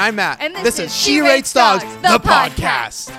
And I'm Matt. And this, is She Rates Dogs, the, podcast.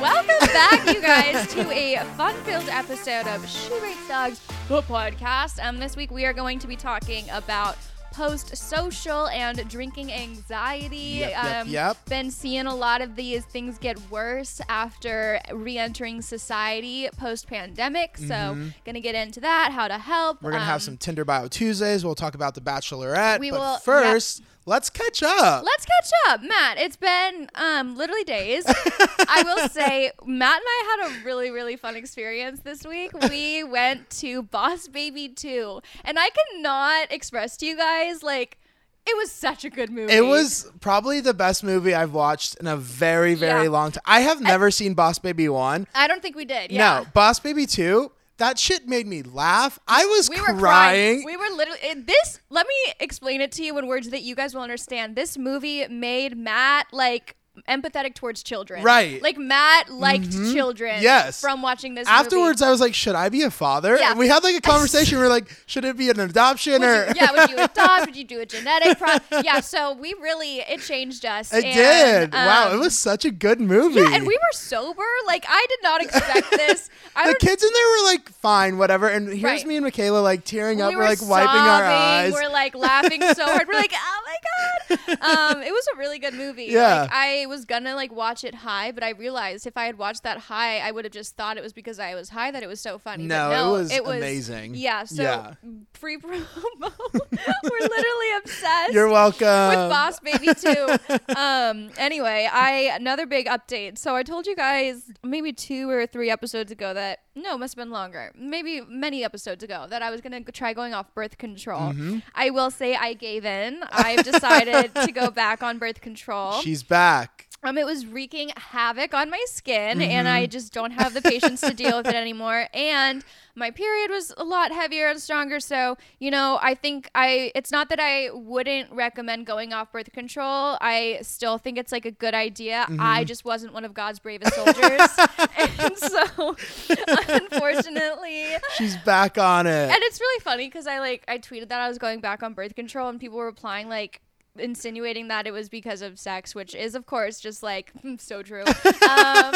Welcome back, you guys, to a fun-filled episode of She Rates Dogs, the podcast. Um, this week we are going to be talking about post-social and drinking anxiety. Yep, yep, um, yep. Been seeing a lot of these things get worse after re-entering society post-pandemic. So, gonna get into that, how to help. Mm-hmm. We're to um, have some Tinder Bio Tuesdays. We'll talk about The Bachelorette. We but will- first, let's catch up. Let's catch up, Matt. It's been um, literally days. I will say, Matt and I had a really, really fun experience this week. We went to Boss Baby 2, and I cannot express to you guys like it was such a good movie. It was probably the best movie I've watched in a very, very Yeah. long time. I have never seen Boss Baby 1. I don't think we did. Yeah. No, Boss Baby 2, that shit made me laugh. I was We were crying. crying. We were literally this. Let me explain it to you in words that you guys will understand. This movie made Matt like empathetic towards children. Right. Mm-hmm. Like Matt liked children. Yes. From watching this. movie. Afterwards, I was like, should I be a father? Yeah. And we had like a conversation. we are like, should it be an adoption Would or? you, yeah, would you adopt? Would you do a genetic? Pro- yeah, so we really it changed us. It and, did. wow, um, it was such a good movie. Yeah, and we were sober. Like I did not expect this. I the would, kids in there were like fine, whatever. And here's Right. me and Michaela like tearing up. we We're were like wiping our eyes. We're like laughing so hard. We're like, oh my god. Um, it was a really good movie. Yeah. Like, I was gonna like watch it high, but I realized if I had watched that high, I would have just thought it was because I was high that it was so funny. But No, it no, was amazing. Yeah. So Yeah. free promo. we're literally obsessed. You're welcome. with Boss Baby too. um. Anyway, I another big update. So I told you guys maybe two or three episodes ago that no, it must have been longer. Maybe many episodes ago that I was gonna try going off birth control. Mm-hmm. I will say I gave in. I've decided to go back on birth control. She's back. Um, it was wreaking havoc on my skin, Mm-hmm. and I just don't have the patience to deal with it anymore. And my period was a lot heavier and stronger. So, you know, I think I, it's not that I wouldn't recommend going off birth control. I still think it's like a good idea. Mm-hmm. I just wasn't one of God's bravest soldiers. and so, unfortunately, She's back on it. and it's really funny because I like I tweeted that I was going back on birth control, and people were replying like insinuating that it was because of sex, which is of course just like so true. Um,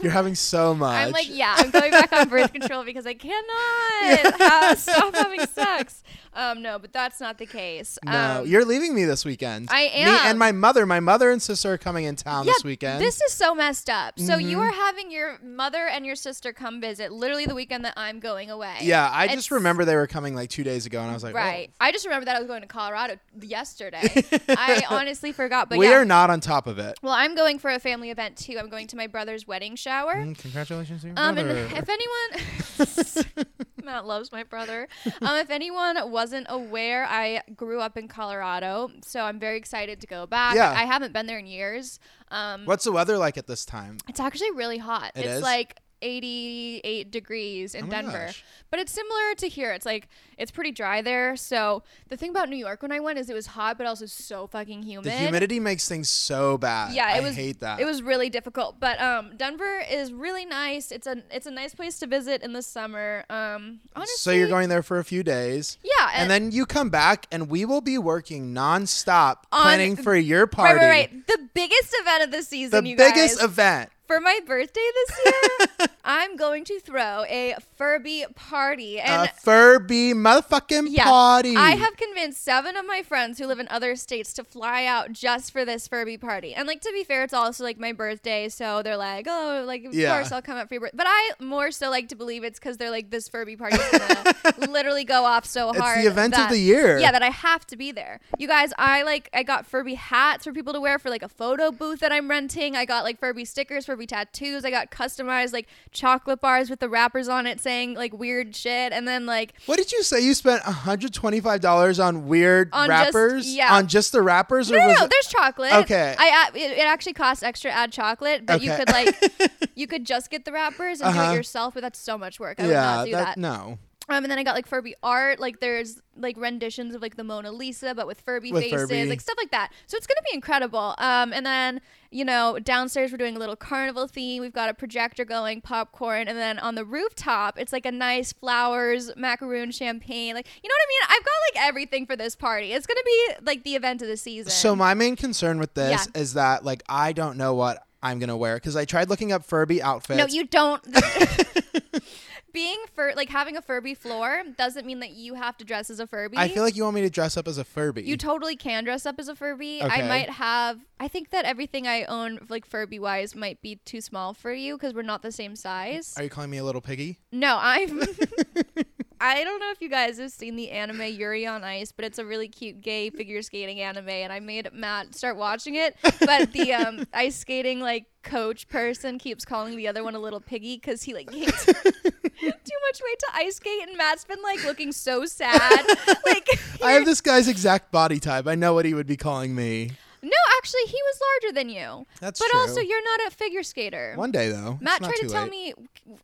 You're having so much. I'm like, yeah, I'm going back on birth control because I cannot ha- stop having sex. Um, no, but that's not the case. No, um, you're leaving me this weekend. I Me am. and my mother. My mother and sister are coming in town this weekend. This is so messed up. So you Mm-hmm. are having your mother and your sister come visit literally the weekend that I'm going away. yeah, I It's- just remember they were coming like two days ago, and I was like, Right. I just remember that I was going to Colorado yesterday. I honestly forgot, but we yeah. are not on top of it. well, I'm going for a family event too. I'm going to my brother's wedding shower. Mm, congratulations to your Um, and if anyone, Matt loves my brother. Um, if anyone wasn't aware, I grew up in Colorado, so I'm very excited to go back. Yeah. I haven't been there in years. Um, What's the weather like at this time? it's actually really hot. It it's is? like 88 degrees in Oh Denver. gosh. But it's similar to here. It's like it's pretty dry there. So the thing about New York when I went is it was hot but also so fucking humid. The humidity makes things so bad. Yeah, it I was hate that. It was really difficult. But um Denver is really nice. It's a it's a nice place to visit in the summer. Um honestly so you're going there for a few days. Yeah, And then you come back, and we will be working nonstop On- planning for your party. right, right. The biggest event of the season, The biggest guys. event. For my birthday this year, I'm going to throw a Furby party. And a Furby motherfucking Yeah, party. I have convinced seven of my friends who live in other states to fly out just for this Furby party. And like to be fair, it's also like my birthday, so they're like, oh, like of Yeah. course I'll come out for your birthday. But I more so like to believe it's because they're like this Furby party is gonna literally go off so hard. It's the event of the year. Yeah, that I have to be there. You guys, I like I got Furby hats for people to wear for like a photo booth that I'm renting. I got like Furby stickers, Furby tattoos. I got customized like chocolate bars with the wrappers on it saying like weird shit, and then like What did you say? You spent $125 on weird On just- wrappers? yeah. On just the wrappers? No, or no, no, there's chocolate. Okay. I it, it actually costs extra to add chocolate, but you could like you could just get the wrappers and do Uh-huh. it yourself, but that's so much work. I would yeah, not do that. no. Um, and then I got like Furby art. Like there's like renditions of like the Mona Lisa, but with Furby With faces, Furby. like stuff like that. So it's gonna be incredible. Um, and then you know downstairs we're doing a little carnival theme. We've got a projector going, popcorn, and then on the rooftop it's like a nice flowers, macaroon, champagne. Like you know what I mean? I've got like everything for this party. It's gonna be like the event of the season. So my main concern with this Yeah. is that like I don't know what I'm gonna wear because I tried looking up Furby outfits. No, you don't. Being fur like having a Furby floor doesn't mean that you have to dress as a Furby. I feel like you want me to dress up as a Furby. You totally can dress up as a Furby. Okay. I might have. I think that everything I own, like Furby wise, might be too small for you because we're not the same size. Are you calling me a little piggy? No, I'm. I don't know if you guys have seen the anime Yuri on Ice, but it's a really cute gay figure skating anime, and I made Matt start watching it. But the um, ice skating like coach person keeps calling the other one a little piggy because he like gained too much weight to ice skate, and Matt's been like looking so sad. Like I have this guy's exact body type. I know what he would be calling me. No, actually, he was larger than you. That's but true. also, you're not a figure skater. One day though. Matt tried to too tell late. me,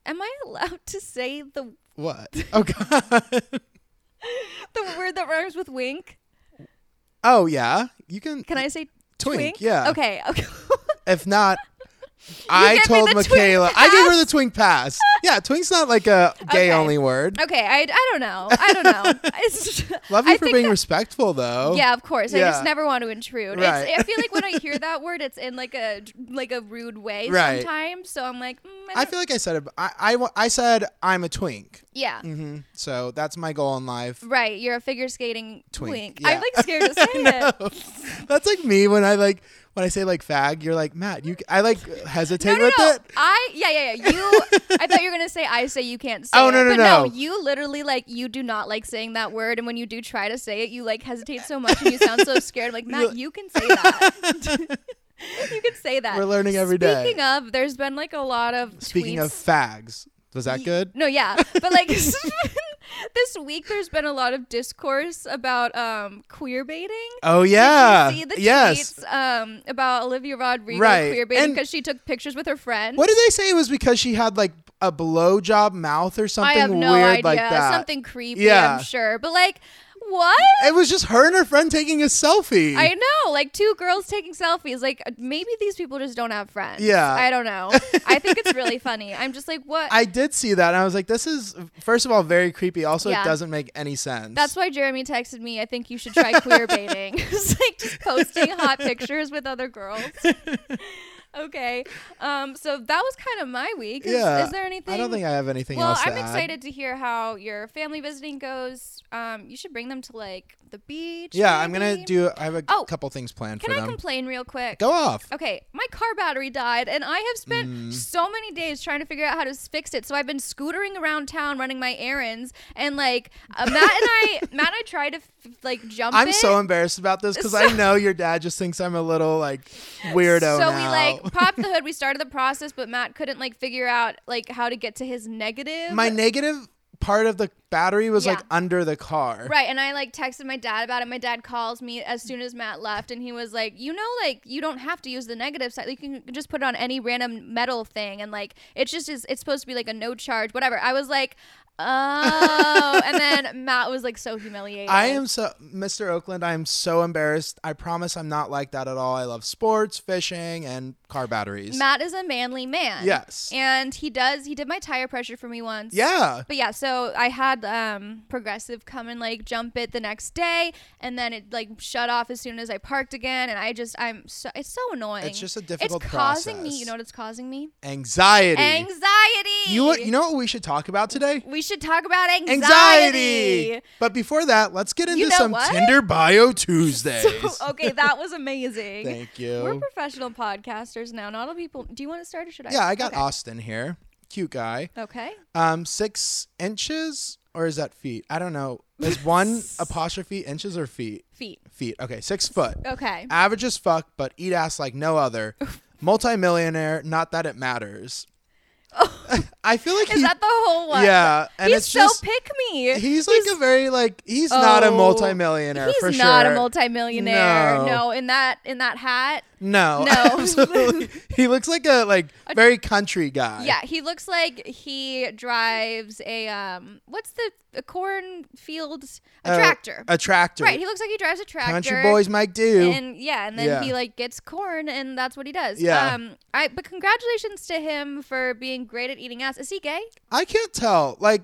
am I allowed to say the what. Oh god. the word that rhymes with wink? oh yeah. You can. Can I say Twink, yeah. Okay. Okay. If not, I told Michaela. I gave her the twink pass. Yeah, twink's not like a gay Okay. only word. okay. I, I don't know. I don't know. It's, Love you I for being that- respectful though. Yeah, of course. I just never want to intrude. Right. It's, I feel like when I hear that word, it's in like a like a rude way Right. sometimes. So I'm like, mm, I, I feel like I said it. I, I, I said I'm a twink. yeah. hmm So that's my goal in life. Right, you're a figure skating Twink, twink. yeah. I'm like scared to say it. That's like me when I like when I say like fag. You're like Matt. You. I like hesitate No, no, with no. it. I yeah, yeah, yeah. You. I thought you were gonna say I say you can't say. Oh, it. no, no, but no. You literally like you do not like saying that word, and when you do try to say it, you like hesitate so much, and you sound so scared. I'm like Matt, you can say that. you can say that. We're learning every day. Speaking of, there's been like a lot of Speaking tweets. of fags, was that good? No, yeah, but like this week, there's been a lot of discourse about um queer baiting. Oh yeah. See the yes. tweets um, about Olivia Rodrigo Right. queer baiting because she took pictures with her friend? What did they say? It was because she had like a blowjob mouth or something I have no weird idea. like that. Something creepy, Yeah. I'm sure. But like, what? It was just her and her friend taking a selfie. I know, like two girls taking selfies. Like maybe these people just don't have friends. Yeah. I don't know. I think it's really funny. I'm just like, what? I did see that, and I was like, "This is first of all very creepy. Also, Yeah. it doesn't make any sense." That's why Jeremy texted me. I think you should try queer baiting. it's like just posting hot pictures with other girls. Okay. Um. So that was kind of my week. Is, yeah. Is there anything? I don't think I have anything Well, else. to I'm add. excited to hear how your family visiting goes. Um, you should bring them to like the beach. Yeah, I'm gonna do. I have a Oh, couple things planned Can I them. complain real quick? Go off. Okay, my car battery died, and I have spent Mm. so many days trying to figure out how to fix it. So I've been scootering around town running my errands, and like uh, Matt and I, Matt and I tried to f- like jump. I'm it. so embarrassed about this because So- I know your dad just thinks I'm a little like weirdo So now. we like popped the hood. We started the process, but Matt couldn't like figure out like how to get to his negative. My negative part of the battery was Yeah. like under the car. Right, and I like texted my dad about it. My dad calls me as soon as Matt left, and he was like, "You know, like you don't have to use the negative side. You can just put it on any random metal thing, and like it's just is it's supposed to be like a no charge, whatever." I was like, "Oh," and then Matt was like so humiliated. I am so Mr. Oakland, I am so embarrassed. I promise I'm not like that at all. I love sports, fishing, and car batteries. Matt is a manly man. Yes. and he does. He did my tire pressure for me once. yeah. But yeah, so I had um progressive come and like jump it the next day and then it like shut off as soon as I parked again and I just I'm so it's so annoying. It's just a difficult It's causing me, you know what it's causing me? Anxiety. Anxiety. You what- you know what we should talk about today? we should talk about anxiety. Anxiety. But before that, let's get into You know some what? Tinder bio Tuesdays. So, okay, that was amazing. Thank you. We're professional podcasters now. Not all people. Do you want to start or should I? Yeah, I got okay. Austin here. Cute guy. Okay. Um, six inches or is that feet? I don't know. Is one apostrophe inches or feet? Feet. Feet. Okay, six foot. Okay. Average as fuck, but eat ass like no other. Multi-millionaire. Not that it matters. Oh. I feel like Is he, that the whole one? yeah, and he's it's so just pick me. he's like a very like he's not a Oh, multimillionaire He's for not sure. a multimillionaire. No. No. in that in that hat. no, No. absolutely. he looks like a like very country guy. Yeah, he looks like he drives a um what's the a cornfields a Uh, tractor. a tractor. right, he looks like he drives a tractor. Country boys might do. And yeah, and then Yeah. he like gets corn and that's what he does. Yeah. Um I but congratulations to him for being great at eating ass. Is he gay? I can't tell. Like,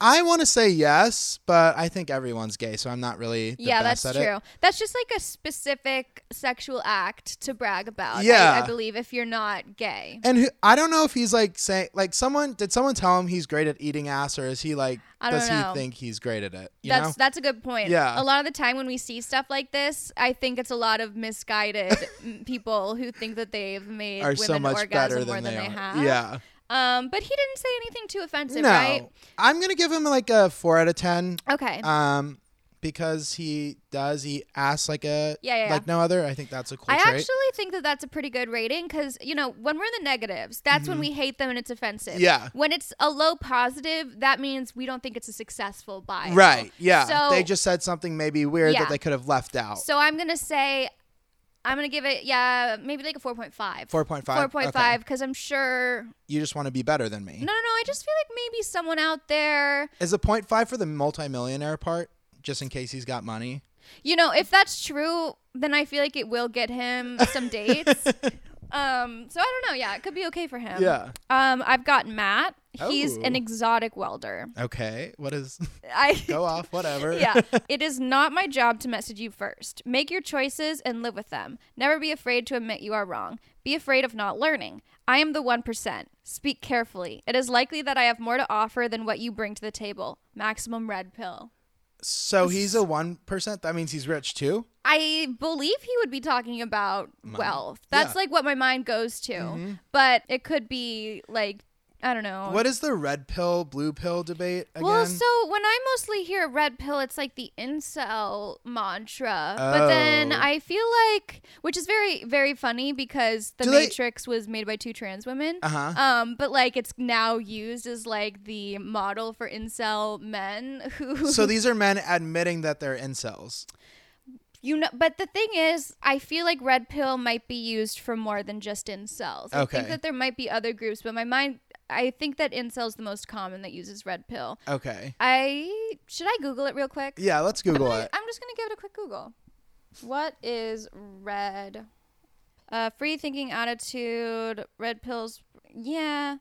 I want to say yes, but I think everyone's gay, so I'm not really. The yeah, best that's at it. true. That's just like a specific sexual act to brag about. Yeah. I, believe if you're not gay. And who, I don't know if he's like saying like someone did someone tell him he's great at eating ass, or is he like I does know. he think he's great at it? You That's know? that's a good point. Yeah. A lot of the time when we see stuff like this, I think it's a lot of misguided people who think that they've made Are women so much orgasm better more than than they, they, have. Yeah. Um, but he didn't say anything too offensive, no, right? I'm gonna give him like a four out of ten. Okay. Um, because he does he asks like a Yeah, yeah, like no other. I think that's a cool I trait. actually think that that's a pretty good rating because you know when we're in the negatives, that's when we hate them and it's offensive. Mm-hmm. Yeah. When it's a low positive, that means we don't think it's a successful buy. Right. Yeah. So- they just said something maybe weird Yeah. that they could have left out. So I'm gonna say, I'm gonna give it yeah maybe like a four point five. Four point five. Four point five because I'm sure. You just want to be better than me. No, no, no. I just feel like maybe someone out there. Is a point five for the multimillionaire part, just in case he's got money? You know, if that's true, then I feel like it will get him some dates. Um, so I don't know. Yeah, it could be okay for him. Yeah. Um, I've got Matt. He's an Oh. exotic welder. Okay. What is? I Go off. Whatever. yeah. It is not my job to message you first. Make your choices and live with them. Never be afraid to admit you are wrong. Be afraid of not learning. I am the 1%. Speak carefully. It is likely that I have more to offer than what you bring to the table. Maximum red pill. So he's a one percent. That means he's rich too. I believe he would be talking about wealth. That's Yeah. Mm-hmm. like what my mind goes to. But it could be like I don't know. What is the red pill, blue pill debate again? Well, so when I mostly hear red pill, it's like the incel mantra. But then Oh. I feel like, which is very, very funny because The Do they- Matrix was made by two trans women. uh huh. Um, but like it's now used as like the model for incel men who so these are men admitting that they're incels. you know but the thing is i feel like red pill might be used for more than just incels okay. i think that there might be other groups but my mind i think that incel is the most common that uses red pill Okay. i should i google it real quick Yeah. Let's Google I'm, it. I'm just gonna give it a quick google what is red uh, free thinking attitude red pills yeah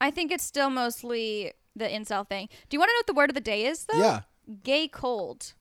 i think it's still mostly the incel thing do you want to know what the word of the day is though Yeah. gay cold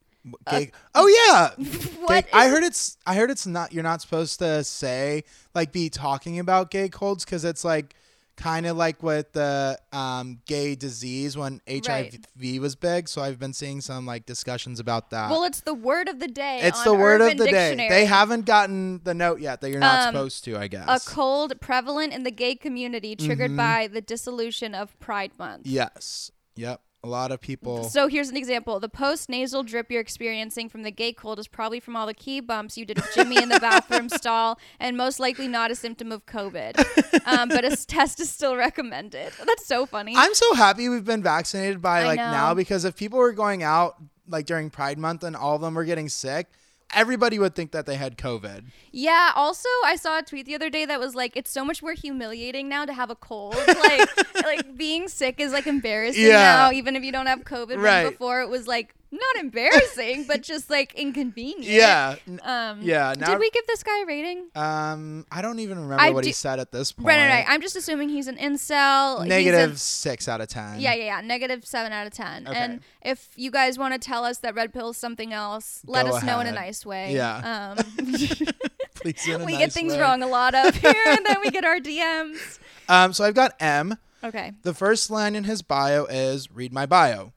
Gay- oh yeah. what Gay- I heard it's. I heard it's not. You're not supposed to say like be talking about gay colds because it's like kind of like with the um, gay disease when HIV was big. So I've been seeing some like discussions about that. Well, it's the word of the day. it's on the word Urban of the Dictionary. day. They haven't gotten the note yet that you're not Um, supposed to. I guess. A cold prevalent in the gay community, triggered Mhm. by the dissolution of Pride Month. yes. Yep. A lot of people. So here's an example: the post-nasal drip you're experiencing from the gay cold is probably from all the key bumps you did with Jimmy in the bathroom stall, and most likely not a symptom of COVID. Um, but a test is still recommended. That's so funny. I'm so happy we've been vaccinated by I like know. now because if people were going out like during Pride Month and all of them were getting sick, everybody would think that they had COVID. Yeah. Also, I saw a tweet the other day that was like, "It's so much more humiliating now to have a cold. Like, like being sick is like embarrassing Yeah. now, even if you don't have COVID. Right. before it was like not embarrassing, but just like inconvenient. Yeah. Um. Yeah, now- did we give this guy a rating? Um, I don't even remember I what he said at this point. Right, right, right. I'm just assuming he's an incel. Negative a- six out of ten. yeah, yeah, yeah. Negative seven out of ten. Okay. And if you guys want to tell us that red pill is something else, let Go us know in a nice way. Yeah. Um, Please in a we nice get things way. wrong a lot up here, and then we get our DMs. Um, so I've got M. Okay. The first line in his bio is "Read my bio."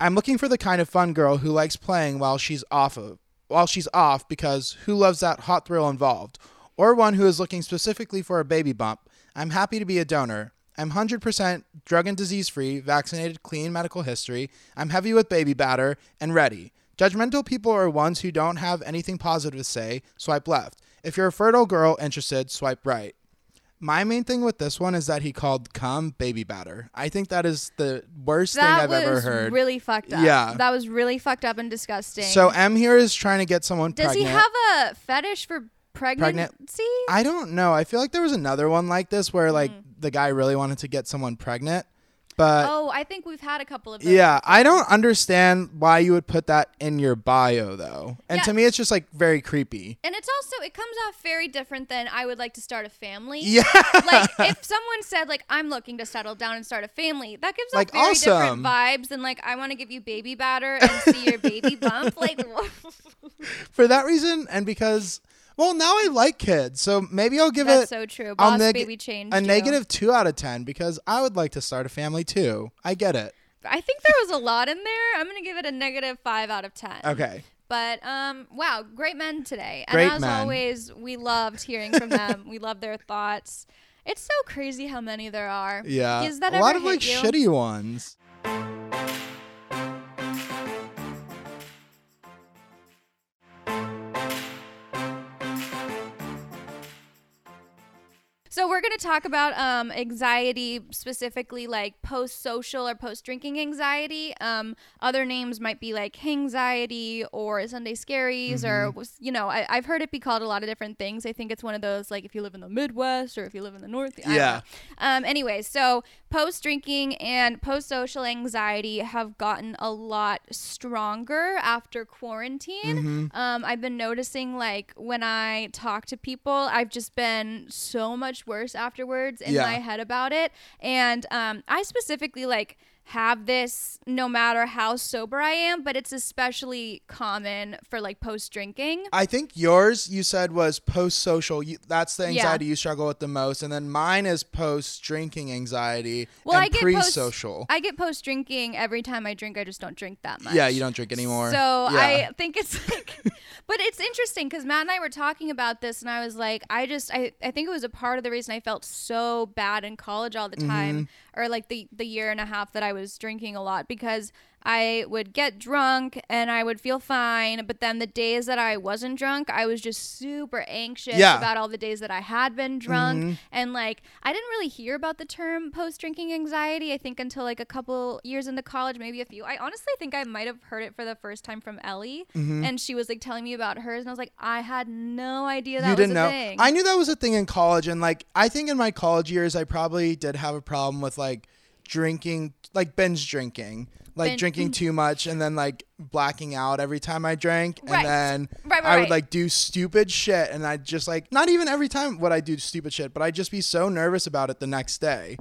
I'm looking for the kind of fun girl who likes playing while she's off of while she's off because who loves that hot thrill involved, or one who is looking specifically for a baby bump. I'm happy to be a donor. I'm 100% drug and disease free, vaccinated, clean medical history. I'm heavy with baby batter and ready. Judgmental people are ones who don't have anything positive to say. Swipe left. If you're a fertile girl interested, swipe right. My main thing with this one is that he called cum baby batter. I think that is the worst thing That I've was ever heard. really fucked up. Yeah. That was really fucked up and disgusting. so M here is trying to get someone pregnant. Does pregnant. he have a fetish for pregnancy? I don't know. I feel like there was another one like this where like Mm. the guy really wanted to get someone pregnant, but oh, I think we've had a couple of those. yeah, I don't understand why you would put that in your bio though. And Yeah. to me, it's just like very creepy. And it's also it comes off very different than I would like to start a family. Yeah, like if someone said like I'm looking to settle down and start a family, that gives Like, off very awesome. different vibes than like I want to give you baby batter and see your baby bump. Like for that reason, and because well, now I like kids, so maybe I'll give that's it so true. Boss neg- baby changed a you. negative two out of ten because I would like to start a family too. I get it. I think there was a lot in there. I'm gonna give it a negative five out of ten. Okay. But um, wow, great men today. Great and as men. always, we loved hearing from them. we love their thoughts. It's so crazy how many there are. Yeah. Does that a lot of like you? shitty ones. So we're going to talk about um, anxiety, specifically like post-social or post-drinking anxiety. Um, other names might be like anxiety or Sunday scaries, or you know, I, I've heard it be called a lot of different things. I think it's one of those like if you live in the Midwest or if you live in the North. Yeah. Um, anyway, so post drinking and post social anxiety have gotten a lot stronger after quarantine. Um, I've been noticing like when I talk to people, I've just been so much worse afterwards in Yeah. my head about it. And um, I specifically like have this no matter how sober I am, but it's especially common for like post drinking. I think yours you said was post social. That's the Yeah. anxiety you struggle with the most, and then mine is post drinking anxiety Well, I get pre social. I get post drinking every time I drink. I just don't drink that much. Yeah, you don't drink anymore. So Yeah. I think it's like, but it's interesting because Matt and I were talking about this, and I was like, I just, I, I think it was a part of the reason I felt so bad in college all the Mm-hmm. Or like the the year and a half that I was drinking a lot because I would get drunk and I would feel fine, but then the days that I wasn't drunk, I was just super anxious Yeah. about all the days that I had been drunk, Mm-hmm. and like I didn't really hear about the term post drinking anxiety. I think until like a couple years into college, maybe a few. I honestly think I might have heard it for the first time from Ellie, Mm-hmm. and she was like telling me about hers, and I was like, I had no idea that you didn't a know. thing. I knew that was a thing in college, and like I think in my college years, I probably did have a problem with like drinking, like binge drinking, like Bin- drinking too much, and then like blacking out every time I drank, Right. and then Right, right, I would like do stupid shit, and I'd just like not even every time would I do stupid shit, but I'd just be so nervous about it the next day.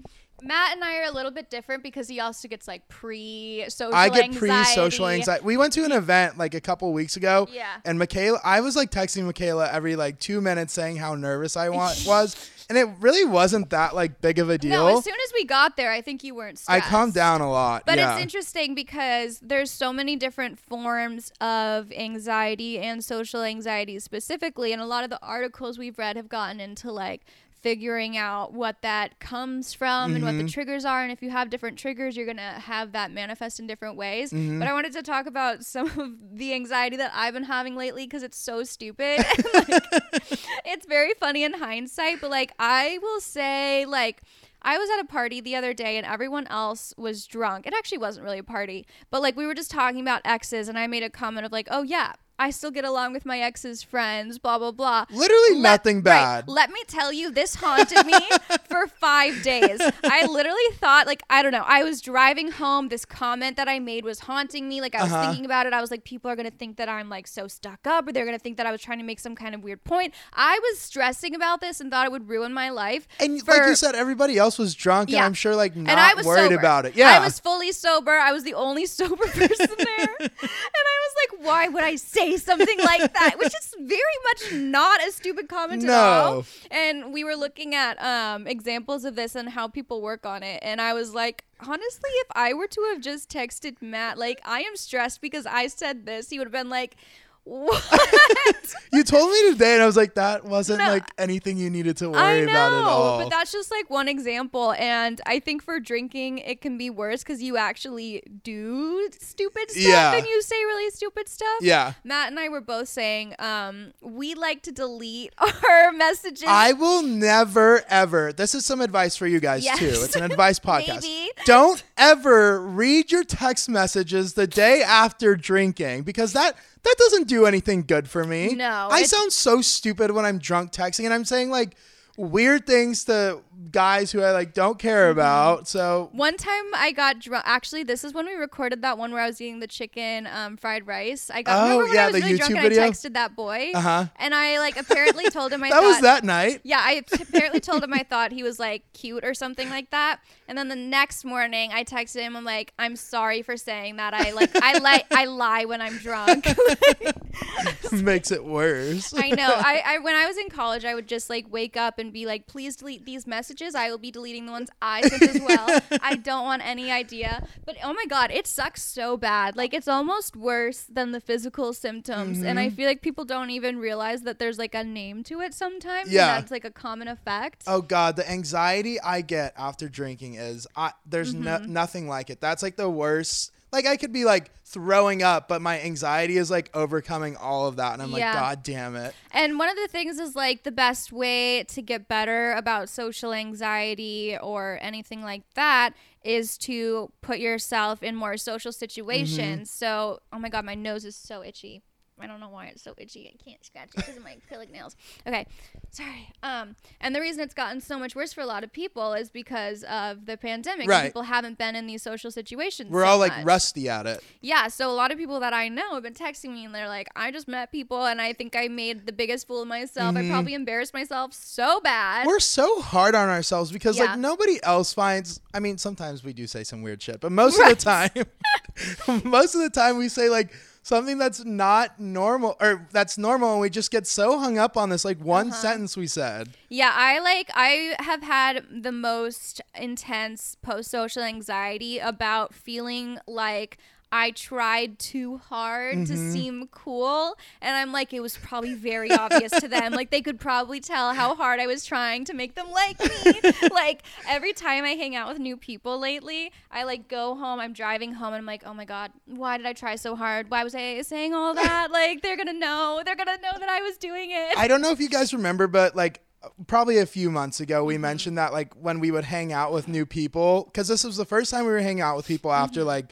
Matt and I are a little bit different because he also gets like pre social. I get pre-social anxiety. We went to an event like a couple weeks ago. Yeah. And Michaela, I was like texting Michaela every like two minutes saying how nervous I wa- was, and it really wasn't that like big of a deal. No, as soon as we got there, I think you weren't. I Stressed. calmed down a lot. But yeah. it's interesting because there's so many different forms of anxiety and social anxiety specifically, and a lot of the articles we've read have gotten into like figuring out what that comes from and what Mm-hmm. the triggers are and if you have different triggers you're going to have that manifest in different ways Mm-hmm. but i wanted to talk about some of the anxiety that i've been having lately because it's so stupid like, it's very funny in hindsight but like i will say like I was at a party the other day and everyone else was drunk. It actually wasn't really a party, but like we were just talking about exes and I made a comment of like, "Oh yeah, I still get along with my ex's friends, blah blah blah." Literally Let- nothing right, bad. let me tell you, this haunted me for five days. I literally thought, like, I don't know. I was driving home. This comment that I made was haunting me. Like, I was Uh-huh. thinking about it. I was like, people are going to think that I'm like so stuck up, or they're going to think that I was trying to make some kind of weird point. I was stressing about this and thought it would ruin my life. and for- like you said, everybody else was drunk, and Yeah. I'm sure like not and I was worried sober. about it. Yeah. I was fully sober. I was the only sober person there. and I was like, why would I say something like that? Which is very much not a stupid comment at all. And we were looking at um, examples of this and how people work on it. And I was like, honestly, if I were to have just texted Matt, like, I am stressed because I said this, he would have been like, what? You told me today, and I was like, that wasn't No. like anything you needed to worry about at know, all. but that's just like one example. And I think for drinking, it can be worse because you actually do stupid stuff Yeah. and you say really stupid stuff. yeah. Matt and I were both saying um, we like to delete our messages. I will never ever. This is some advice for you guys Yes. too. It's an advice podcast. Maybe. Don't ever read your text messages the day after drinking because that that doesn't do anything good for me. No, I sound so stupid when I'm drunk texting and I'm saying like weird things to guys who I like don't care Mm-hmm. about. So One time I got drunk. Actually, this is when we recorded that one where I was eating the chicken um, fried rice. I got Oh, yeah, I was the really drunk YouTube and video? I texted that boy, Uh-huh. and I like apparently told him I that thought was that night. Yeah, I apparently told him I thought he was like cute or something like that. And then the next morning, I texted him. I'm like, I'm sorry for saying that. I like, I like, I lie when I'm drunk. Makes it worse. I know. I, I when I was in college, I would just like wake up and be like, please delete these messages. I will be deleting the ones I sent as well. I don't want any idea. But oh my god, it sucks so bad. Like it's almost worse than the physical symptoms. And I Mm-hmm. feel like people don't even realize that there's like a name to it sometimes. and Yeah. that's like a common effect. Oh god, the anxiety I get after drinking is I there's Mm-hmm. nothing like it. That's like the worst. Like I could be like throwing up, but my anxiety is like overcoming all of that and I'm Yeah. like god damn it. And one of the things is like the best way to get better about social anxiety or anything like that is to put yourself in more social mm-hmm. situations. So, oh my god, my nose is so itchy. I don't know why it's so itchy. I can't scratch it because of my acrylic nails. Okay, sorry. Um, and the reason it's gotten so much worse for a lot of people is because of the pandemic. Right. People haven't been in these social situations. We're so all like much. rusty at it. Yeah, so a lot of people that I know have been texting me and they're like, I just met people and I think I made the biggest fool of myself. I probably embarrassed myself so bad. Mm-hmm. We're so hard on ourselves because Yeah. like nobody else finds I mean sometimes we do say some weird shit, but most of the time most of the time we say like something that's not normal or that's normal and we just get so hung up on this like one Uh-huh. sentence we said. yeah, I like, I have had the most intense post social anxiety about feeling like. I tried too hard to seem cool. And I'm like, it was probably very obvious to them. Like, they could probably tell how hard I was trying to make them like me. like, every time I hang out with new people lately, I like go home, I'm driving home, and I'm like, oh my God, why did I try so hard? Why was I saying all that? like, they're gonna know. They're gonna know that I was doing it. I don't know if you guys remember, but like probably a few months ago, Mm-hmm. we mentioned that like when we would hang out with new people, because this was the first time we were hanging out with people after like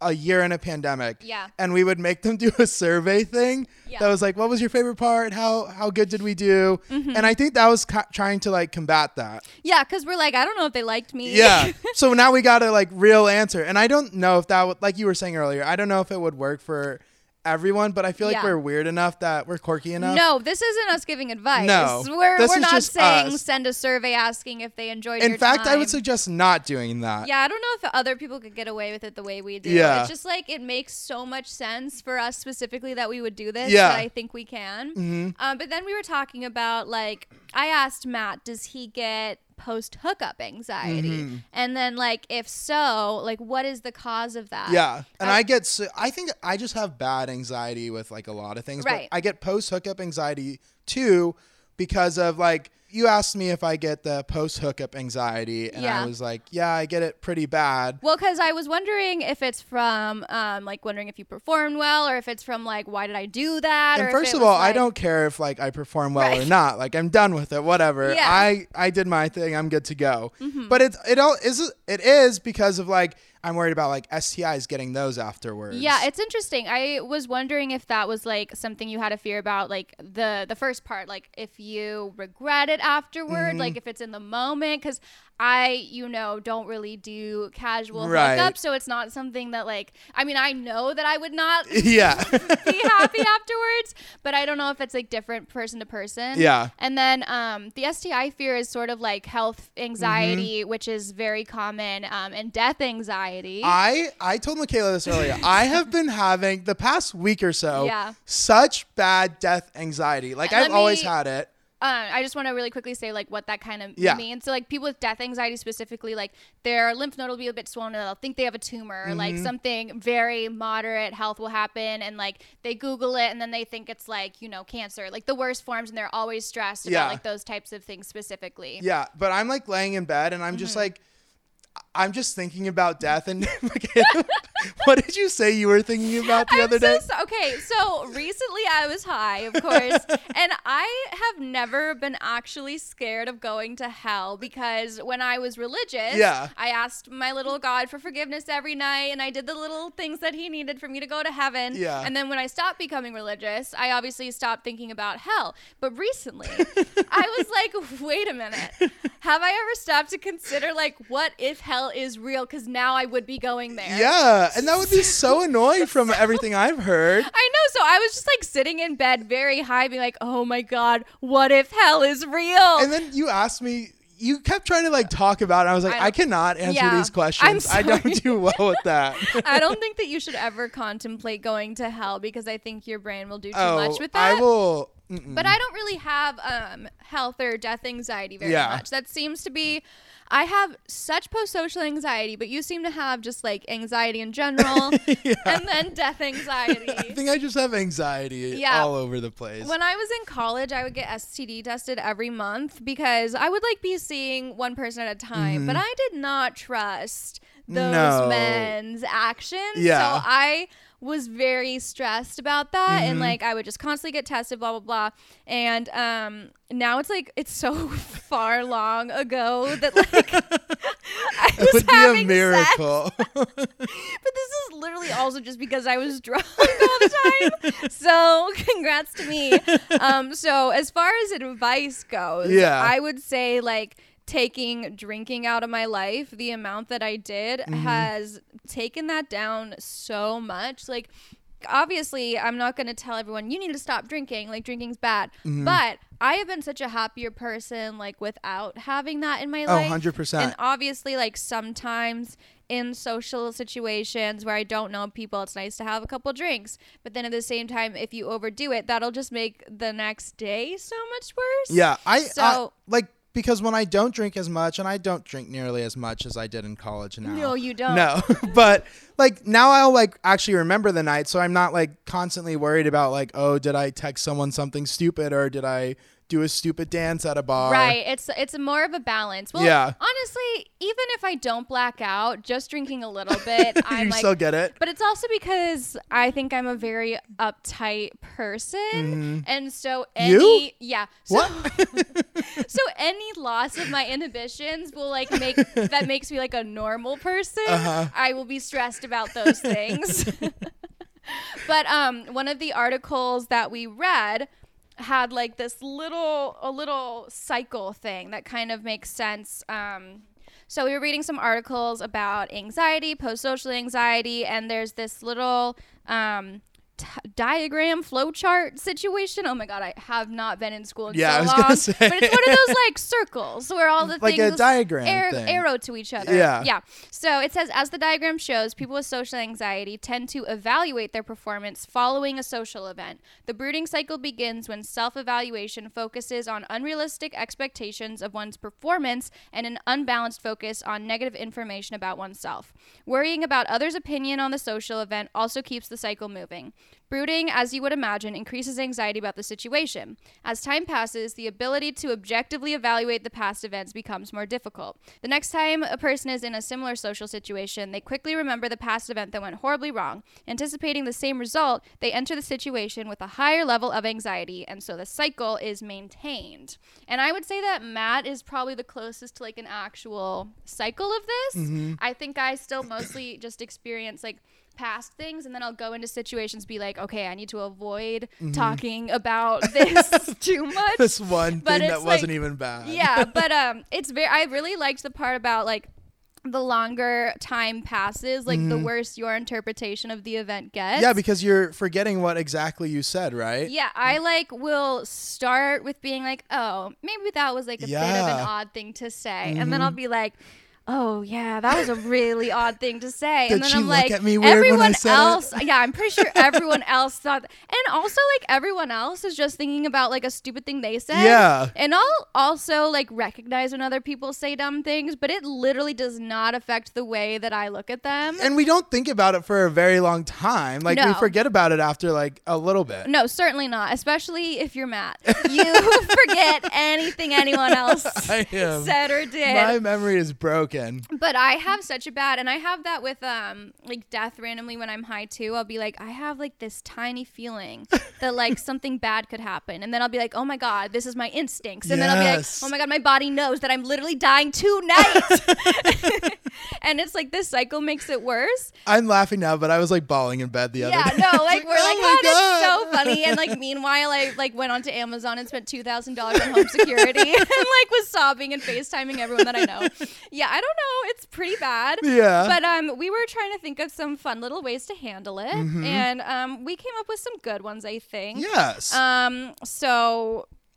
a year in a pandemic. Yeah. And we would make them do a survey thing Yeah. that was like, what was your favorite part? How how good did we do? Mm-hmm. And I think that was ca- trying to like combat that. yeah, because we're like, I don't know if they liked me. Yeah. so now we got a like real answer. And I don't know if that would, like you were saying earlier, I don't know if it would work for everyone, but I feel like Yeah. we're weird enough that we're quirky enough. No, this isn't us giving advice. No, we're, this we're is not just saying us. send a survey asking if they enjoyed In your fact, I would time. suggest not doing that. Yeah, I don't know if other people could get away with it the way we do. Yeah. It's just like it makes so much sense for us specifically that we would do this. Yeah. That I think we can. Mhm. Um, but then we were talking about like I asked Matt, does he get post hookup anxiety? Mhm. And then like if so, like what is the cause of that? Yeah, and I- I, get. So, I think I just have bad anxiety with like a lot of things. Right. But I get post hookup anxiety too because of like you asked me if I get the post hookup anxiety, and Yeah. I was like, yeah, I get it pretty bad. Well, because I was wondering if it's from, um, like, wondering if you performed well, or if it's from, like, why did I do that? And first of all, I don't care if like I perform well or not. Like I'm done with it. Whatever. Yeah. I I did my thing. I'm good to go. Mm-hmm. But it's it all is it is because of like I'm worried about like STIs getting those afterwards. Yeah, it's interesting. I was wondering if that was like something you had a fear about, like the the first part, like if you regret it afterward, Mm-hmm. like if it's in the moment, because I, you know, don't really do casual Right. hookups, so it's not something that like. I mean, I know that I would not yeah. be happy afterwards, but I don't know if it's like different person to person. Yeah. And then um, the STI fear is sort of like health anxiety, Mm-hmm. which is very common, um, and death anxiety. I I told Michaela this earlier. I have been having the past week or so Yeah. such bad death anxiety. Like And I've let always had it. Uh, I just want to really quickly say like what that kind of Yeah. means. So like people with death anxiety specifically, like their lymph node will be a bit swollen. and They'll think they have a tumor, or Mm-hmm. like something very moderate health will happen, and like they Google it and then they think it's like you know cancer, like the worst forms, and they're always stressed Yeah. about like those types of things specifically. Yeah, but I'm like laying in bed and I'm just Mm-hmm. like, I'm just thinking about death. And what did you say you were thinking about the I'm other so day? so- okay, so recently I was high, of course, and I have never been actually scared of going to hell because when I was religious, Yeah. I asked my little God for forgiveness every night, and I did the little things that He needed for me to go to heaven. Yeah. And then when I stopped becoming religious, I obviously stopped thinking about hell. But recently, I was like, wait a minute, have I ever stopped to consider like what if hell is real? Because now I would be going there. Yeah, and that would be so annoying from everything I've heard. I know. So I was just like sitting in bed very high, being like, oh my God, what if hell is real? And then you asked me, you kept trying to like talk about it. I was like, I I, cannot answer Yeah, these questions. I don't do well with that. I don't think that you should ever contemplate going to hell because I think your brain will do too oh, much with that. I will. mm-mm. But I don't really have um, health or death anxiety very Yeah. much. That seems to be. I have such post-social anxiety, but you seem to have just like anxiety in general, and then death anxiety. I think I just have anxiety Yeah. all over the place. When I was in college, I would get STD tested every month because I would like be seeing one person at a time, but I did not trust those Mm-hmm. No. men's actions. Yeah. So I was very stressed about that Mm-hmm. and like I would just constantly get tested blah blah blah and um now it's like it's so far long ago that like I it was would be having a sex. miracle. But this is literally also just because I was drunk all the time. so congrats to me. Um, so as far as advice goes, Yeah. I would say like taking drinking out of my life, the amount that I did Mm-hmm. has taken that down so much. Like obviously I'm not going to tell everyone you need to stop drinking, like drinking's bad. Mm-hmm. But I have been such a happier person like without having that in my Oh, life. 100%. And obviously like sometimes in social situations where I don't know people, it's nice to have a couple drinks. But then at the same time, if you overdo it, that'll just make the next day so much worse. Yeah, I, I So- like because when I don't drink as much, and I don't drink nearly as much as I did in college now. No, you don't. No, but like now I'll like actually remember the night, so I'm not like constantly worried about like, oh, did I text someone something stupid or did I do a stupid dance at a bar? Right. It's it's more of a balance. Well, Yeah. honestly, even if I don't black out, just drinking a little bit, I'm you like still get it. But it's also because I think I'm a very uptight person. And so any Mm-hmm. You? yeah. So so any loss of my inhibitions will like make that makes me like a normal person. Uh-huh. I will be stressed about those things. but um one of the articles that we read had like this little a little cycle thing that kind of makes sense um so we were reading some articles about anxiety post-social anxiety and there's this little um t- diagram flowchart situation oh my god i have not been in school in Yeah, so I was long gonna say. but it's one of those like circles where all the Like a things diagram ar- thing. arrow to each other Yeah. yeah so it says, as the diagram shows, people with social anxiety tend to evaluate their performance following a social event. The brooding cycle begins when self evaluation focuses on unrealistic expectations of one's performance and an unbalanced focus on negative information about oneself. Worrying about others' opinion on the social event also keeps the cycle moving. Brooding, as you would imagine, increases anxiety about the situation. As time passes, the ability to objectively evaluate the past events becomes more difficult. The next time a person is in a similar social situation, they quickly remember the past event that went horribly wrong. Anticipating the same result, they enter the situation with a higher level of anxiety, and so the cycle is maintained. And I would say that Matt is probably the closest to like an actual cycle of this. Mm-hmm. I think I still mostly just experience like past things and then I'll go into situations be like okay I need to avoid talking about this too much This one But thing that it's wasn't even bad. yeah but um it's very I really liked the part about like the longer time passes like the worse your interpretation of the event gets Mm-hmm. Yeah, because you're forgetting what exactly you said, right? yeah, I like will start with being like, oh, maybe that was like a bit of an odd thing to say. And then I'll be like, oh yeah, that was a really odd thing to say. Did and then she I'm look like, at me weird when I everyone said it? else, yeah, I'm pretty sure everyone else thought, and also like everyone else is just thinking about like a stupid thing they said. Yeah. And I'll also like recognize when other people say dumb things, but it literally does not affect the way that I look at them. And we don't think about it for a very long time. Like we forget about it after like a little bit. No, certainly not. Especially if you're Matt. You forget anything anyone else I am. said or did. My memory is broken. But I have such a bad, and I have that with um like death randomly when I'm high too. I'll be like, I have like this tiny feeling that like something bad could happen, and then I'll be like, oh my god, this is my instincts, and then I'll be like, oh my god, my body knows that I'm literally dying tonight, and it's like this cycle makes it worse. I'm laughing now, but I was like bawling in bed the other Yeah, day. no, like we're oh like, oh, so God." Funny. And like meanwhile, I like went onto Amazon and spent two thousand dollars on home security and like was sobbing and FaceTiming everyone that I know. Yeah, I don't know. It's pretty bad. Yeah. But um we were trying to think of some fun little ways to handle it. And um we came up with some good ones, I think. Yes. Um so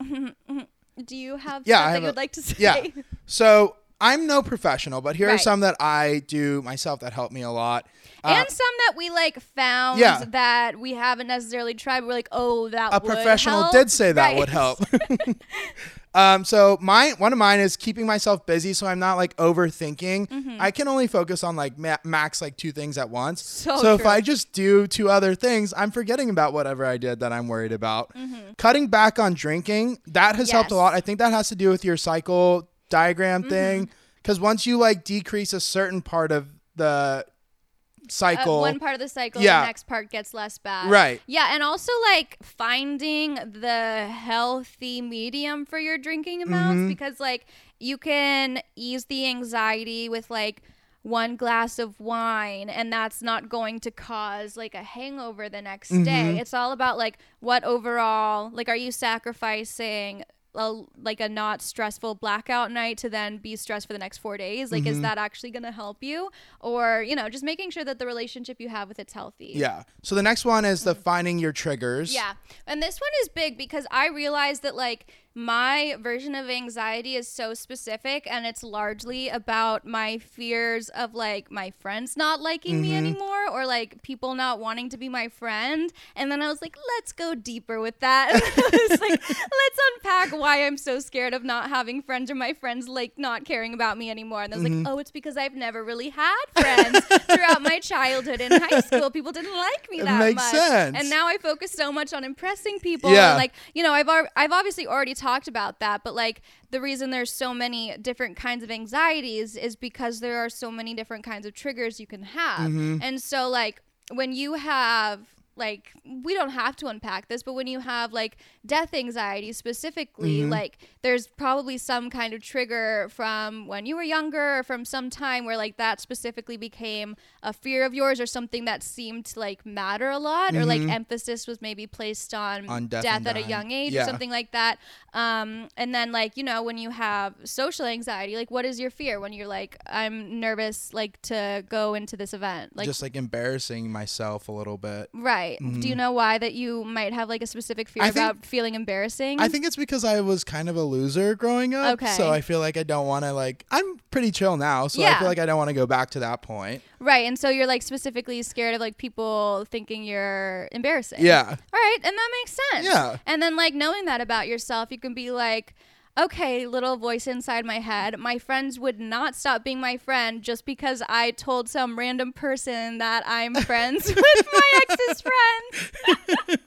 do you have Yeah, I have you a- would like to say? yeah. So I'm no professional, but here are some that I do myself that help me a lot. Uh, and some that we like found Yeah. that we haven't necessarily tried. We're like, oh, that a professional help. did say that Right. would help. um, so my one of mine is keeping myself busy, so I'm not like overthinking. Mm-hmm. I can only focus on like ma- max like two things at once. So if. I just do two other things, I'm forgetting about whatever I did that I'm worried about. Cutting back on drinking that has helped a Mm-hmm. Lot. I think that has to do with your cycle diagram Mm-hmm. thing, because once you like decrease a certain part of the Uh, cycle, one part of the cycle, Yeah. the next part gets less bad. Right. Yeah, and also like finding the healthy medium for your drinking amounts Mm-hmm. because like you can ease the anxiety with like one glass of wine and that's not going to cause like a hangover the next Mm-hmm. day. It's all about like what overall like are you sacrificing a, like a not stressful blackout night to then be stressed for the next four days like Mm-hmm. is that actually going to help you or you know just making sure that the relationship you have with it's healthy yeah. So the next one is the finding your triggers. yeah and this one is big because i realized that like my version of anxiety is so specific and it's largely about my fears of like my friends not liking me mm-hmm. anymore or like people not wanting to be my friend and then i was like let's go deeper with that and I was like let's unpack why i'm so scared of not having friends or my friends like not caring about me anymore and i was like mm-hmm. oh it's because i've never really had friends throughout my childhood and high school people didn't like me that much sense. and now I focus so much on impressing people. Yeah. And like, you know, I've I've obviously already talked about that, but like the reason there's so many different kinds of anxieties is because there are so many different kinds of triggers you can have. Mm-hmm. And so like when you have like we don't have to unpack this but when you have like death anxiety specifically Mm-hmm. like there's probably some kind of trigger from when you were younger or from some time where like that specifically became a fear of yours or something that seemed to like matter a lot or like emphasis was maybe placed on, Mm-hmm. On death death at a young age Yeah. or something like that um and then like you know when you have social anxiety like what is your fear when you're like i'm nervous like to go into this event like just like embarrassing myself a little bit. Right. Do you know why that you might have like a specific fear Mm-hmm. Think- about feeling embarrassing? I think it's because I was kind of a loser growing up. Okay. So I feel like I don't want to like I'm pretty chill now, so I feel like I don't want to go back to that point. right. And so you're like specifically scared of like people thinking you're embarrassing. Yeah. All right. And that makes sense. Yeah. And then like knowing that about yourself, you can be like, okay, little voice inside my head, my friends would not stop being my friend just because I told some random person that I'm friends with my ex's friends.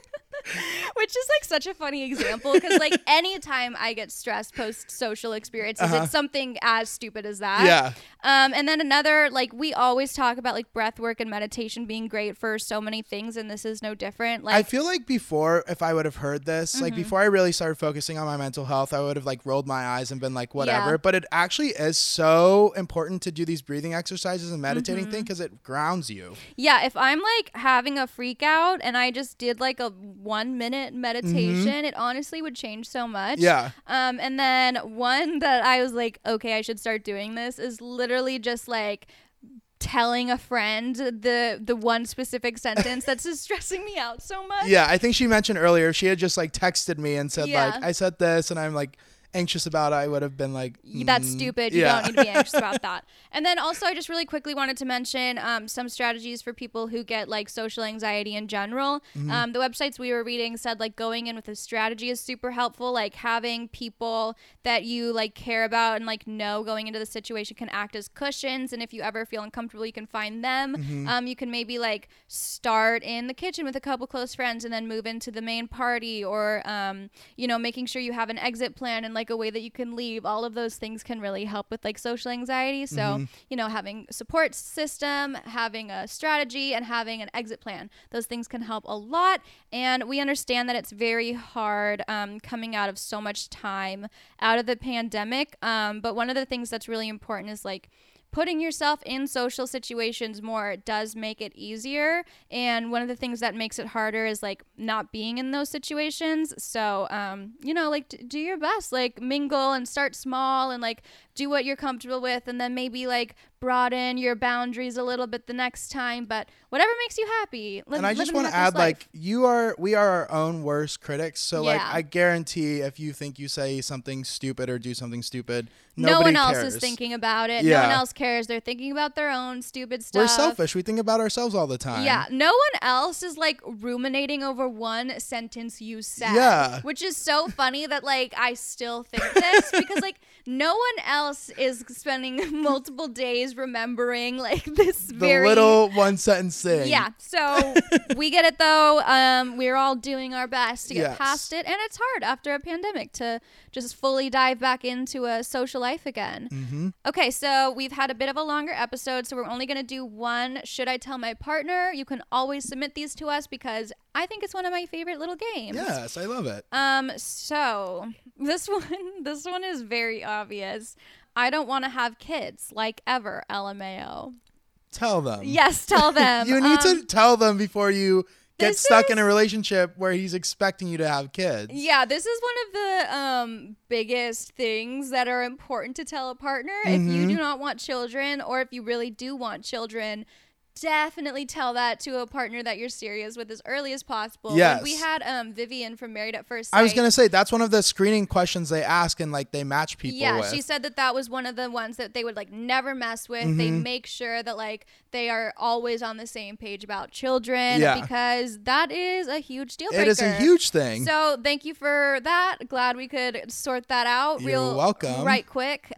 Which is like such a funny example because like anytime I get stressed post social experiences, Uh-huh. it's something as stupid as that. Yeah. Um, and then another, like we always talk about like breath work and meditation being great for so many things, and this is no different. Like I feel like before, if I would have heard this, like Mm-hmm. before I really started focusing on my mental health, I would have like rolled my eyes and been like, whatever. Yeah. But it actually is so important to do these breathing exercises and meditating Mm-hmm. thing because it grounds you. Yeah, if I'm like having a freak out and I just did like a one minute meditation, it honestly would change so much. Mm-hmm. Yeah. Um, and then one that I was like, okay, I should start doing this is literally just like telling a friend the the one specific sentence that's just stressing me out so much. Yeah, I think she mentioned earlier she had just like texted me and said Yeah. like I said this and I'm like anxious about it, I would have been like, Y- That's mm, stupid. You yeah. don't need to be anxious about that. And then also, I just really quickly wanted to mention um, some strategies for people who get like social anxiety in general. Mm-hmm. Um, the websites we were reading said like going in with a strategy is super helpful. Like having people that you like care about and like know going into the situation can act as cushions. And if you ever feel uncomfortable, you can find them. Mm-hmm. Um, you can maybe like start in the kitchen with a couple close friends and then move into the main party or um, you know making sure you have an exit plan and like a way that you can leave all of those things can really help with like social anxiety. So Mm-hmm. you know having support system having a strategy and having an exit plan those things can help a lot. And we understand that it's very hard um, coming out of so much time out of the pandemic. Um, but one of the things that's really important is like putting yourself in social situations more does make it easier. And one of the things that makes it harder is like not being in those situations. So um you know like do your best like mingle and start small and like do what you're comfortable with and then maybe like broaden your boundaries a little bit the next time but whatever makes you happy and I just want to add, life. like, you are, we are our own worst critics. So, like, I guarantee if you think you say something stupid or do something stupid, no nobody one else cares. is thinking about it yeah. no one else cares they're thinking about their own stupid stuff We're selfish. We think about ourselves all the time. Yeah, no one else is like ruminating over one sentence you said. Yeah. Which is so funny that like I still think this because like no one else is spending multiple days remembering like this The very little one sentence thing. yeah, so we get it though. Um, we're all doing our best to get Yes. past it, and it's hard after a pandemic to just fully dive back into a social life again. Mm-hmm. Okay, so we've had a bit of a longer episode, so we're only going to do one. Should I tell my partner? You can always submit these to us because I think it's one of my favorite little games. Yes, I love it. Um, so this one, this one is very obvious. I don't want to have kids, like ever. LMAO. Tell them. Yes, tell them. you need Um, to tell them before you get stuck in a relationship where he's expecting you to have kids. Yeah, this is one of the um, biggest things that are important to tell a partner. If you Mm-hmm. do not want children, or if you really do want children, definitely tell that to a partner that you're serious with as early as possible. When we had um, Vivian from Married at First Sight. I was gonna say that's one of the screening questions they ask and like they match people yeah, with. she said that that was one of the ones that they would like never mess with. They Mm-hmm. make sure that like they are always on the same page about children Yeah. because that is a huge deal it breaker. is a huge thing. So thank you for that. Glad we could sort that out You're real welcome. right quick.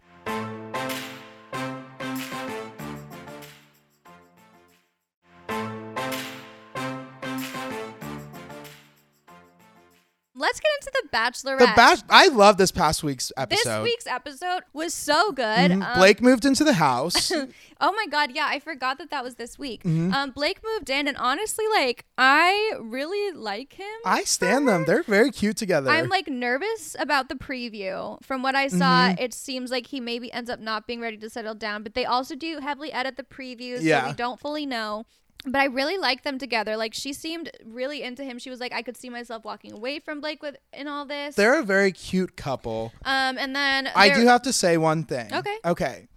Let's get into the Bachelorette. the batch. I love this past week's episode. this week's episode was so good. Mhm. Um, Blake moved into the house. Oh my god, yeah, I forgot that that was this week. Mm-hmm. Um, Blake moved in, and honestly, like, I really like him. I stand them. They're very cute together. I'm like nervous about the preview. From what I saw, Mm-hmm. it seems like he maybe ends up not being ready to settle down, but they also do heavily edit the previews, so we don't fully know. But I really like them together. Like she seemed really into him. She was like, I could see myself walking away from Blake with in all this. They're a very cute couple. um, and then I do have to say one thing. Okay. Okay.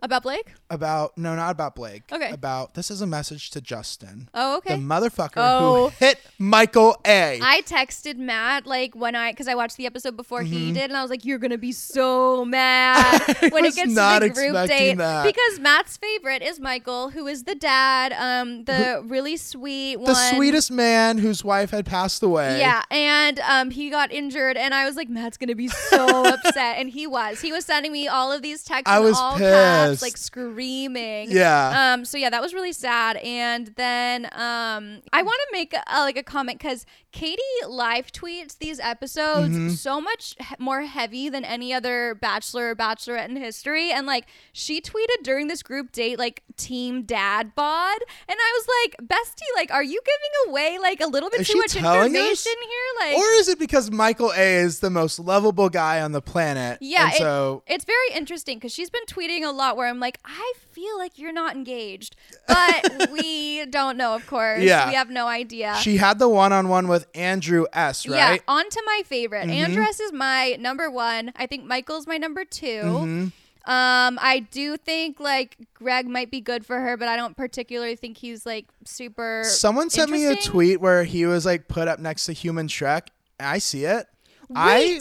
About Blake. About no, not about Blake. Okay. About this is a message to Justin, Oh, okay. the motherfucker Oh. who hit Michael A. I texted Matt like when I because I watched the episode before Mm-hmm. he did, and I was like, "You're gonna be so mad when it gets to the group expecting date." that. Because Matt's favorite is Michael, who is the dad, um, the really sweet the sweetest man whose wife had passed away. Yeah, and um, he got injured, and I was like, Matt's gonna be so upset, and he was. He was sending me all of these texts I was all caps, like screaming. Yeah. Um. So yeah, that was really sad. And then um, I want to make a, like a comment because Katie live tweets these episodes Mm-hmm. so much he- more heavy than any other Bachelor or Bachelorette in history. And like she tweeted during this group date like Team Dad bod, and I was like, Bestie, like, are you giving away like a little bit Is too much information us? here? Like, Or is it because Michael A is the most lovable guy on the planet? Yeah, And it- so it's very interesting because she's been tweeting a lot where I'm like, I feel like you're not engaged, but we don't know, of course. Yeah. we have no idea. she had the one on one with Andrew S, right? Mm-hmm. on to my favorite. Andrew S. is my number one. I think Michael's my number 2 Mm-hmm. Um, I do think like Greg might be good for her, but I don't particularly think he's like super. Someone sent me a tweet where he was like put up next to Human Shrek. I see it. Wait, I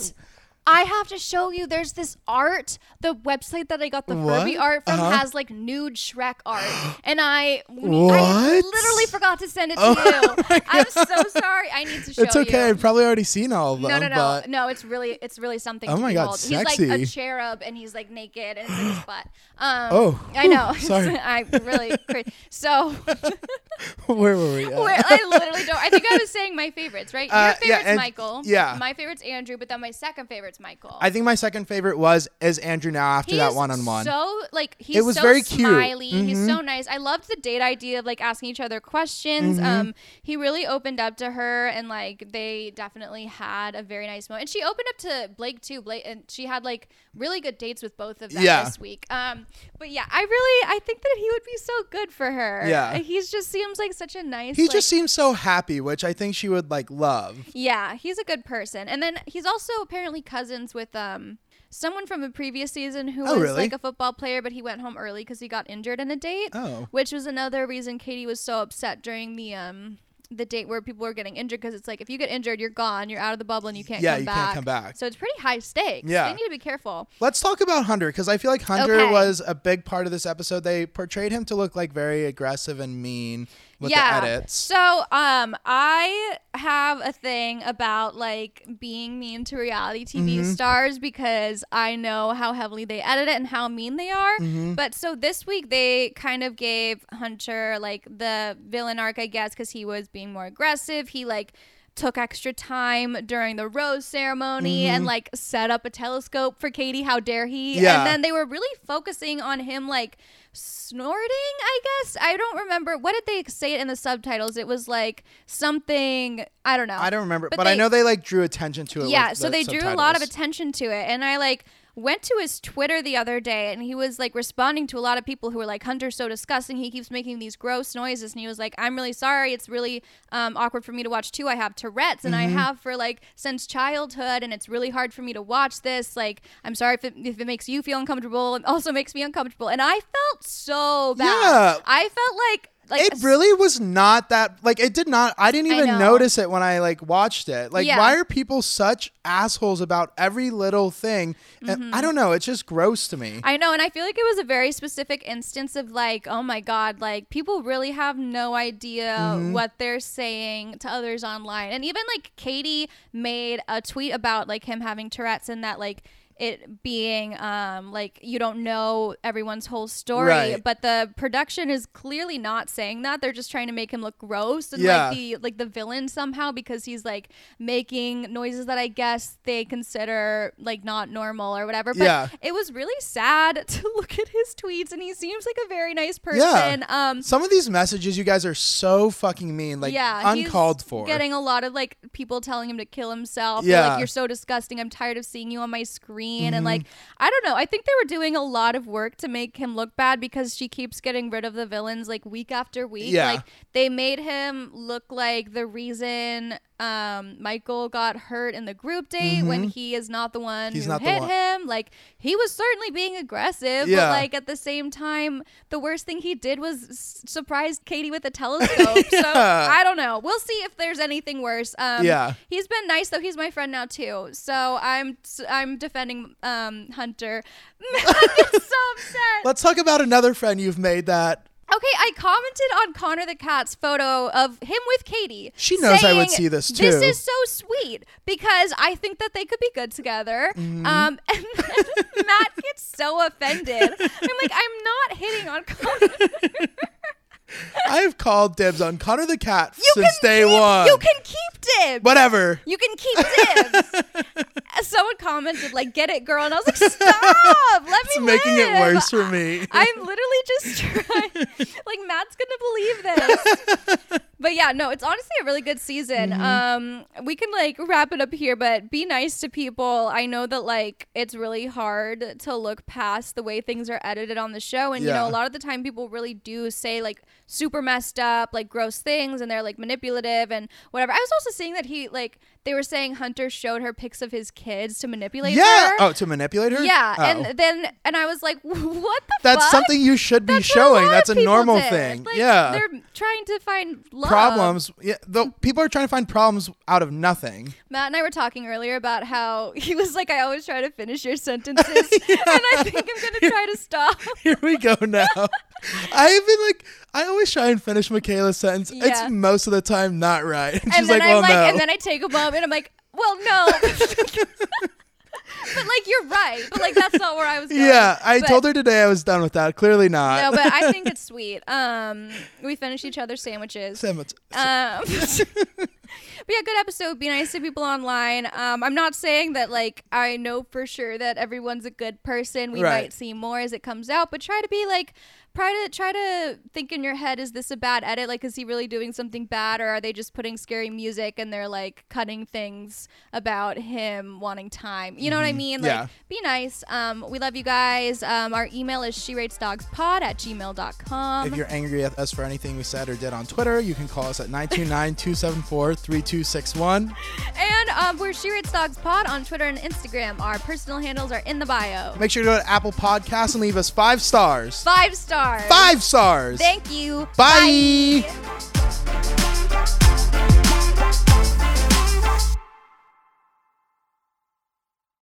have to show you. There's this art. The website that I got the Furby art from Uh-huh. has like nude Shrek art, and I, I literally forgot to send it to Oh you. I'm so sorry. I need to show you. it's okay. you. I've probably already seen all of them. No, no, no, no. It's really, it's really something. Oh to my God, behold. He's like a cherub, and he's like naked, and it's in his butt. Um, Oh, I know. sorry. I really. cra- So, where were we? where, I literally don't. I think I was saying my favorites, right? Uh, Your yeah, favorite's and- Michael. yeah. My favorite's Andrew, but then my second favorite's Michael. I think my second favorite was is Andrew now after that one on one. So like he's It was so very cute. smiley. He's so nice. I loved the date idea of like asking each other questions. Mhm. Um, he really opened up to her, and like they definitely had a very nice moment. And she opened up to Blake too. Blake and she had like really good dates with both of them Yeah. this week. Um, but yeah, I really I think that he would be so good for her. Yeah. he's just seems like such a nice. He like, just seems so happy, which I think she would like love. yeah, he's a good person. And then he's also apparently cousins with um someone from a previous season who Oh, was really? like a football player, but he went home early because he got injured in a date, Oh. which was another reason Katie was so upset during the um the date where people were getting injured because it's like if you get injured, you're gone, you're out of the bubble, and you can't Yeah, come you back. can't come back. So it's pretty high stakes. Yeah. you need to be careful. Let's talk about Hunter because I feel like Hunter Okay. was a big part of this episode. They portrayed him to look like very aggressive and mean with yeah. the edits. So, um, I have a thing about like being mean to reality TV Mhm. stars because I know how heavily they edit it and how mean they are. Mhm. But so this week they kind of gave Hunter like the villain arc, I guess, because he was being more aggressive. He like took extra time during the rose ceremony and Mhm. like set up a telescope for Katie. How dare he? Yeah. And then they were really focusing on him like snorting, I guess. I don't remember. What did they say it in the subtitles? It was like something, I don't know. I don't remember, but, But I know they like drew attention to it. yeah, so the they drew a lot of attention to it. And I like went to his Twitter the other day and he was like responding to a lot of people who were like, Hunter's so disgusting. He keeps making these gross noises. And he was like, I'm really sorry. It's really um, awkward for me to watch too. I have Tourette's and Mm-hmm. I have for like since childhood. And it's really hard for me to watch this. Like, I'm sorry if it, if it makes you feel uncomfortable. It also makes me uncomfortable. And I felt so bad. Yeah. I felt like, like it really was not that like it did not i didn't even know. notice it when i like watched it like Yeah. why are people such assholes about every little thing and i don't know it's just gross to me Mm-hmm. I know, and I feel like it was a very specific instance of like, oh my god, like people really have no idea Mm-hmm. what they're saying to others online. And even like Katie made a tweet about like him having Tourette's and that like it being um like you don't know everyone's whole story Right. but the production is clearly not saying that they're just trying to make him look gross and Yeah. like the like the villain somehow because he's like making noises that I guess they consider like not normal or whatever but Yeah. it was really sad to look at his tweets and he seems like a very nice person Yeah. um some of these messages you guys are so fucking mean like yeah, uncalled for Getting a lot of like people telling him to kill himself. Yeah. Like you're so disgusting. I'm tired of seeing you on my screen. And mm-hmm. like I don't know. I think they were doing a lot of work to make him look bad because she keeps getting rid of the villains like week after week. Yeah. Like they made him look like the reason um Michael got hurt in the group date when he is not the one Mm-hmm. He's who hit him. Like he was certainly being aggressive, Yeah. but like at the same time, the worst thing he did was s- surprise Katie with a telescope. So I don't know. We'll see if there's anything worse. Um, Yeah. he's been nice though. He's my friend now too. So I'm I'm defending um Hunter. Gets so upset. let's talk about another friend you've made that Okay, I commented on Connor the Cat's photo of him with Katie. She knows I would see this, too. This is so sweet because I think that they could be good together. Mm-hmm. Um, and then Matt gets so offended. I'm like, I'm not hitting on Connor. i've called dibs on connor the cat You since day keep, one You can keep dibs. whatever You can keep dibs. Someone commented like, "Get it, girl," and I was like, "Stop! Let me it's me making it worse for me I'm literally just trying. like Matt's gonna believe this. But yeah, no, it's honestly a really good season. Mm-hmm. Um, we can like wrap it up here, but be nice to people. I know that like it's really hard to look past the way things are edited on the show, and you know a lot of the time people really do say like super messed up, like gross things, and they're like manipulative and whatever. I was also seeing that he like they were saying Hunter showed her pics of his kids to manipulate her. Yeah. her. Oh, to manipulate her. Yeah, Oh. and then and I was like, what the that's fuck? something you should be That's showing. That's a normal did. thing. Like, yeah. they're trying to find love. Problems. Yeah. Though people are trying to find problems out of nothing. Matt and I were talking earlier about how he was like, I always try to finish your sentences, and I think I'm gonna try to stop. Here we go now. I've been like, I always try and finish Michaela's sentence. Yeah. It's most of the time not right. And and she's then like, I'm well, like, no. and then I take a moment. And I'm like, well, no. but like, you're right. But like, that's not where I was going. yeah, I But- told her today I was done with that. Clearly not. No, but I think it's sweet. Um, we finish each other's sandwiches. Sandwich- Um, but yeah, good episode. Be nice to people online. Um, I'm not saying that like I know for sure that everyone's a good person. We Right. might see more as it comes out, but try to be like. Try to try to think in your head: Is this a bad edit? Like, is he really doing something bad, or are they just putting scary music and they're like cutting things about him wanting time? You know what I mean? Like, Mm-hmm. Yeah. be nice. Um, we love you guys. Um, our email is she rates dogs pod at gmail.com. If you're angry at us for anything we said or did on Twitter, you can call us at 3261. And um, we're She Rates Dogs Pod on Twitter and Instagram. Our personal handles are in the bio. Make sure to go to Apple Podcasts and leave us five stars. Five stars. Five stars. Thank you. Bye. Bye.